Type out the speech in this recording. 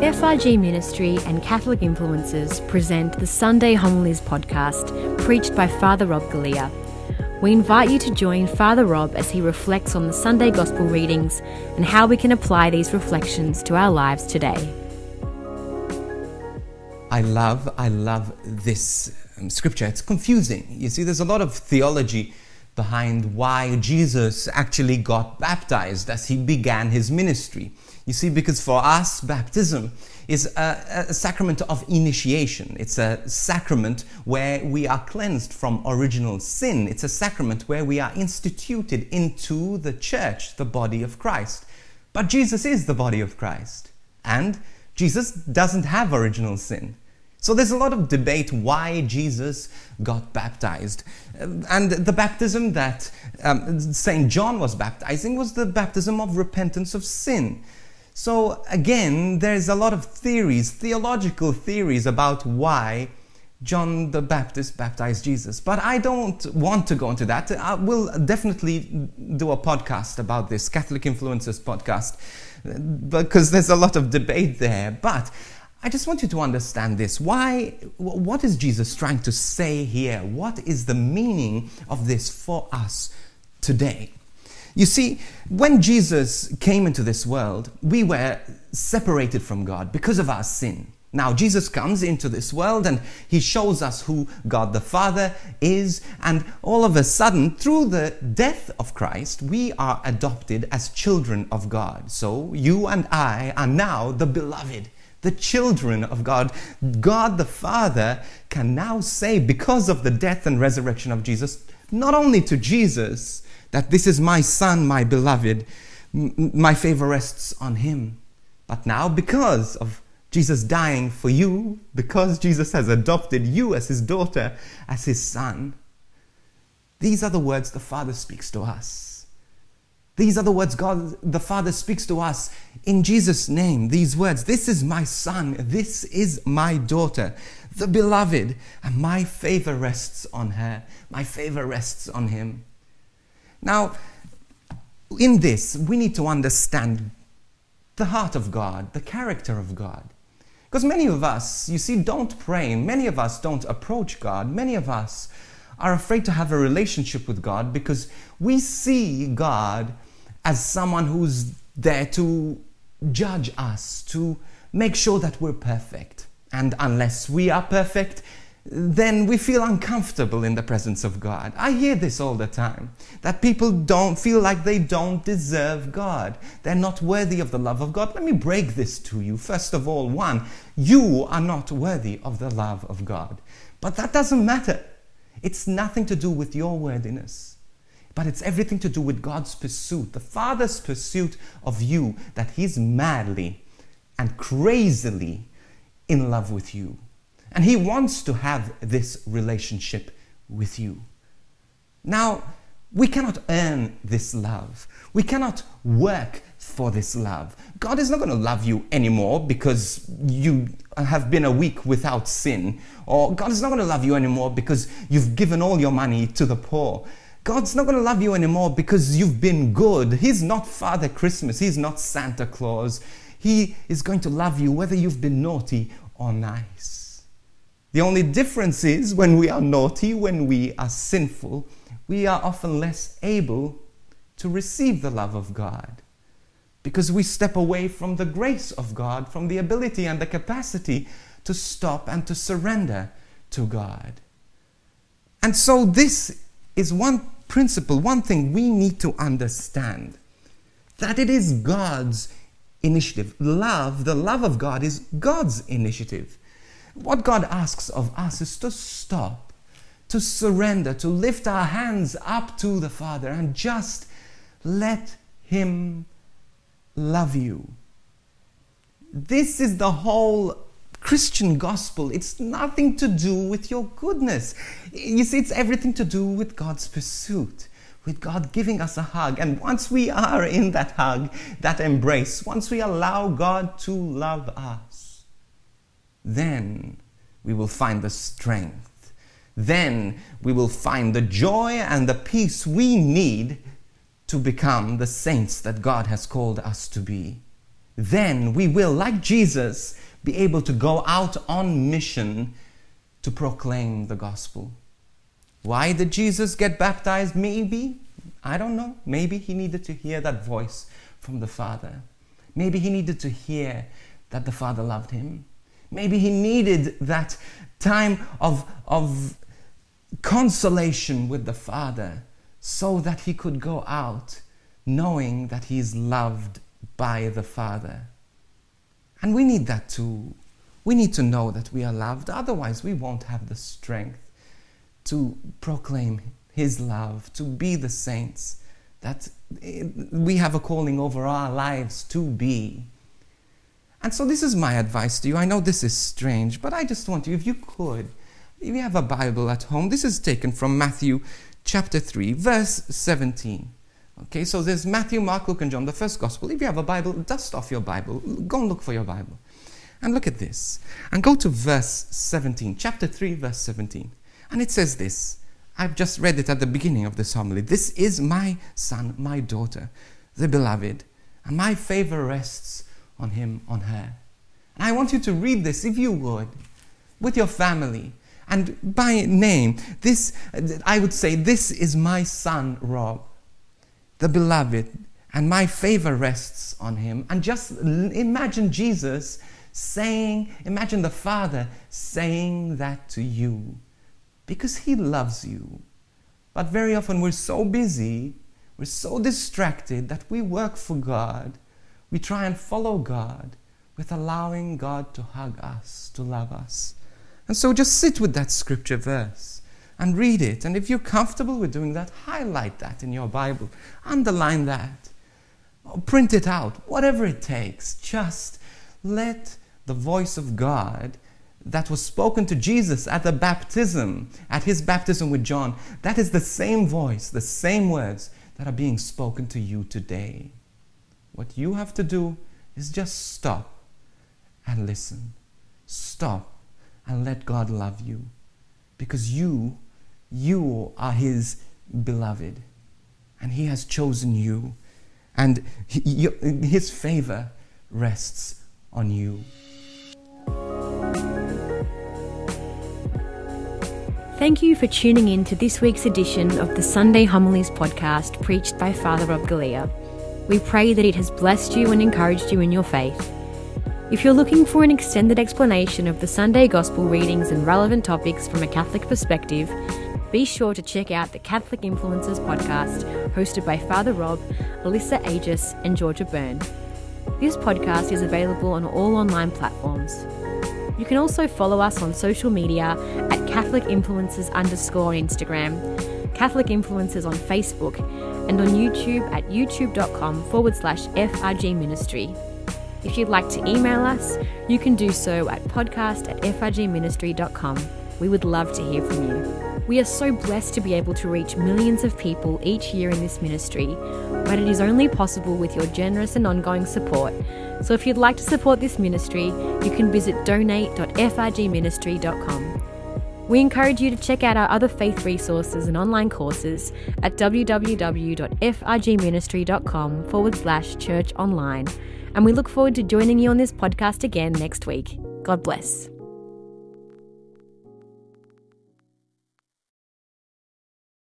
FRG Ministry and Catholic Influencers present the Sunday Homilies podcast, preached by Father Rob Galea. We invite you to join Father Rob as he reflects on the Sunday Gospel readings and how we can apply these reflections to our lives today. I love, I love this um, scripture. It's confusing. You see, there's a lot of theology behind why Jesus actually got baptized as he began his ministry. You see, because for us, baptism is a, a, sacrament of initiation. It's a sacrament where we are cleansed from original sin. It's a sacrament where we are instituted into the church, the body of Christ. But Jesus is the body of Christ. And Jesus doesn't have original sin. So there's a lot of debate why Jesus got baptized. And the baptism that um, St. John was baptizing was the baptism of repentance of sin. So again, there's a lot of theories, theological theories about why John the Baptist baptized Jesus. But I don't want to go into that. I will definitely do a podcast about this, Catholic Influencers podcast, because there's a lot of debate there. But I just want you to understand this. Why, what is Jesus trying to say here? What is the meaning of this for us today? You see, when Jesus came into this world, we were separated from God because of our sin. Now, Jesus comes into this world and he shows us who God the Father is, and all of a sudden, through the death of Christ, we are adopted as children of God. So, you and I are now the beloved the children of God. God the Father can now say, because of the death and resurrection of Jesus, not only to Jesus, that this is my Son, my beloved, my favor rests on him, but now because of Jesus dying for you, because Jesus has adopted you as his daughter, as his son, these are the words the Father speaks to us. These are the words God the Father speaks to us in Jesus' name. These words This is my son, this is my daughter, the beloved, and my favor rests on her. My favor rests on him. Now, in this, we need to understand the heart of God, the character of God. Because many of us, you see, don't pray. Many of us don't approach God. Many of us are afraid to have a relationship with God because we see God as someone who's there to judge us, to make sure that we're perfect. And unless we are perfect, then we feel uncomfortable in the presence of God. I hear this all the time that people don't feel like they don't deserve God. They're not worthy of the love of God. Let me break this to you. First of all, one, you are not worthy of the love of God. But that doesn't matter. It's nothing to do with your worthiness. But it's everything to do with God's pursuit, the Father's pursuit of you, that He's madly and crazily in love with you. And He wants to have this relationship with you. Now, we cannot earn this love. We cannot work for this love. God is not going to love you anymore because you have been a week without sin. Or God is not going to love you anymore because you've given all your money to the poor. God's not going to love you anymore because you've been good. He's not Father Christmas. He's not Santa Claus. He is going to love you whether you've been naughty or nice. The only difference is when we are naughty, when we are sinful, we are often less able to receive the love of God because we step away from the grace of God, from the ability and the capacity to stop and to surrender to God. And so, this is one principle, one thing we need to understand that it is God's initiative. Love, the love of God, is God's initiative. What God asks of us is to stop, to surrender, to lift our hands up to the Father and just let Him love you. This is the whole Christian gospel, it's nothing to do with your goodness. You see, it's everything to do with God's pursuit, with God giving us a hug. And once we are in that hug, that embrace, once we allow God to love us, then we will find the strength. Then we will find the joy and the peace we need to become the saints that God has called us to be. then we will, like Jesus, be able to go out on mission to proclaim the gospel. Why did Jesus get baptized? Maybe, I don't know. Maybe he needed to hear that voice from the Father. Maybe he needed to hear that the Father loved him. Maybe he needed that time of, of consolation with the Father so that he could go out knowing that he is loved by the Father. And we need that too. We need to know that we are loved, otherwise, we won't have the strength to proclaim His love, to be the saints that we have a calling over our lives to be. And so, this is my advice to you. I know this is strange, but I just want you, if you could, if you have a Bible at home, this is taken from Matthew chapter 3, verse 17. Okay, so there's Matthew, Mark, Luke, and John, the first gospel. If you have a Bible, dust off your Bible. Go and look for your Bible. And look at this. And go to verse 17, chapter 3, verse 17. And it says this. I've just read it at the beginning of this homily. This is my son, my daughter, the beloved, and my favor rests on him, on her. And I want you to read this, if you would, with your family and by name. This, I would say, this is my son, Rob the beloved, and my favor rests on him. And just imagine Jesus saying, imagine the Father saying that to you because he loves you. But very often we're so busy, we're so distracted that we work for God. We try and follow God with allowing God to hug us, to love us. And so just sit with that scripture verse and read it. And if you're comfortable with doing that, highlight that in your Bible, underline that, or print it out, whatever it takes. Just let the voice of God that was spoken to Jesus at the baptism, at his baptism with John, that is the same voice, the same words that are being spoken to you today. What you have to do is just stop and listen. Stop and let God love you because you you are His beloved, and He has chosen you, and His favor rests on you. Thank you for tuning in to this week's edition of the Sunday Homilies podcast preached by Father Rob Galea. We pray that it has blessed you and encouraged you in your faith. If you're looking for an extended explanation of the Sunday Gospel readings and relevant topics from a Catholic perspective, be sure to check out the Catholic Influencers podcast hosted by Father Rob, Alyssa Agius, and Georgia Byrne. This podcast is available on all online platforms. You can also follow us on social media at Catholic Influencers underscore on Instagram, Catholic Influencers on Facebook, and on YouTube at youtube.com forward slash FRG Ministry. If you'd like to email us, you can do so at podcast at frgministry.com. We would love to hear from you. We are so blessed to be able to reach millions of people each year in this ministry, but it is only possible with your generous and ongoing support. So if you'd like to support this ministry, you can visit donate.frgministry.com. We encourage you to check out our other faith resources and online courses at www.frgministry.com forward slash church online. And we look forward to joining you on this podcast again next week. God bless.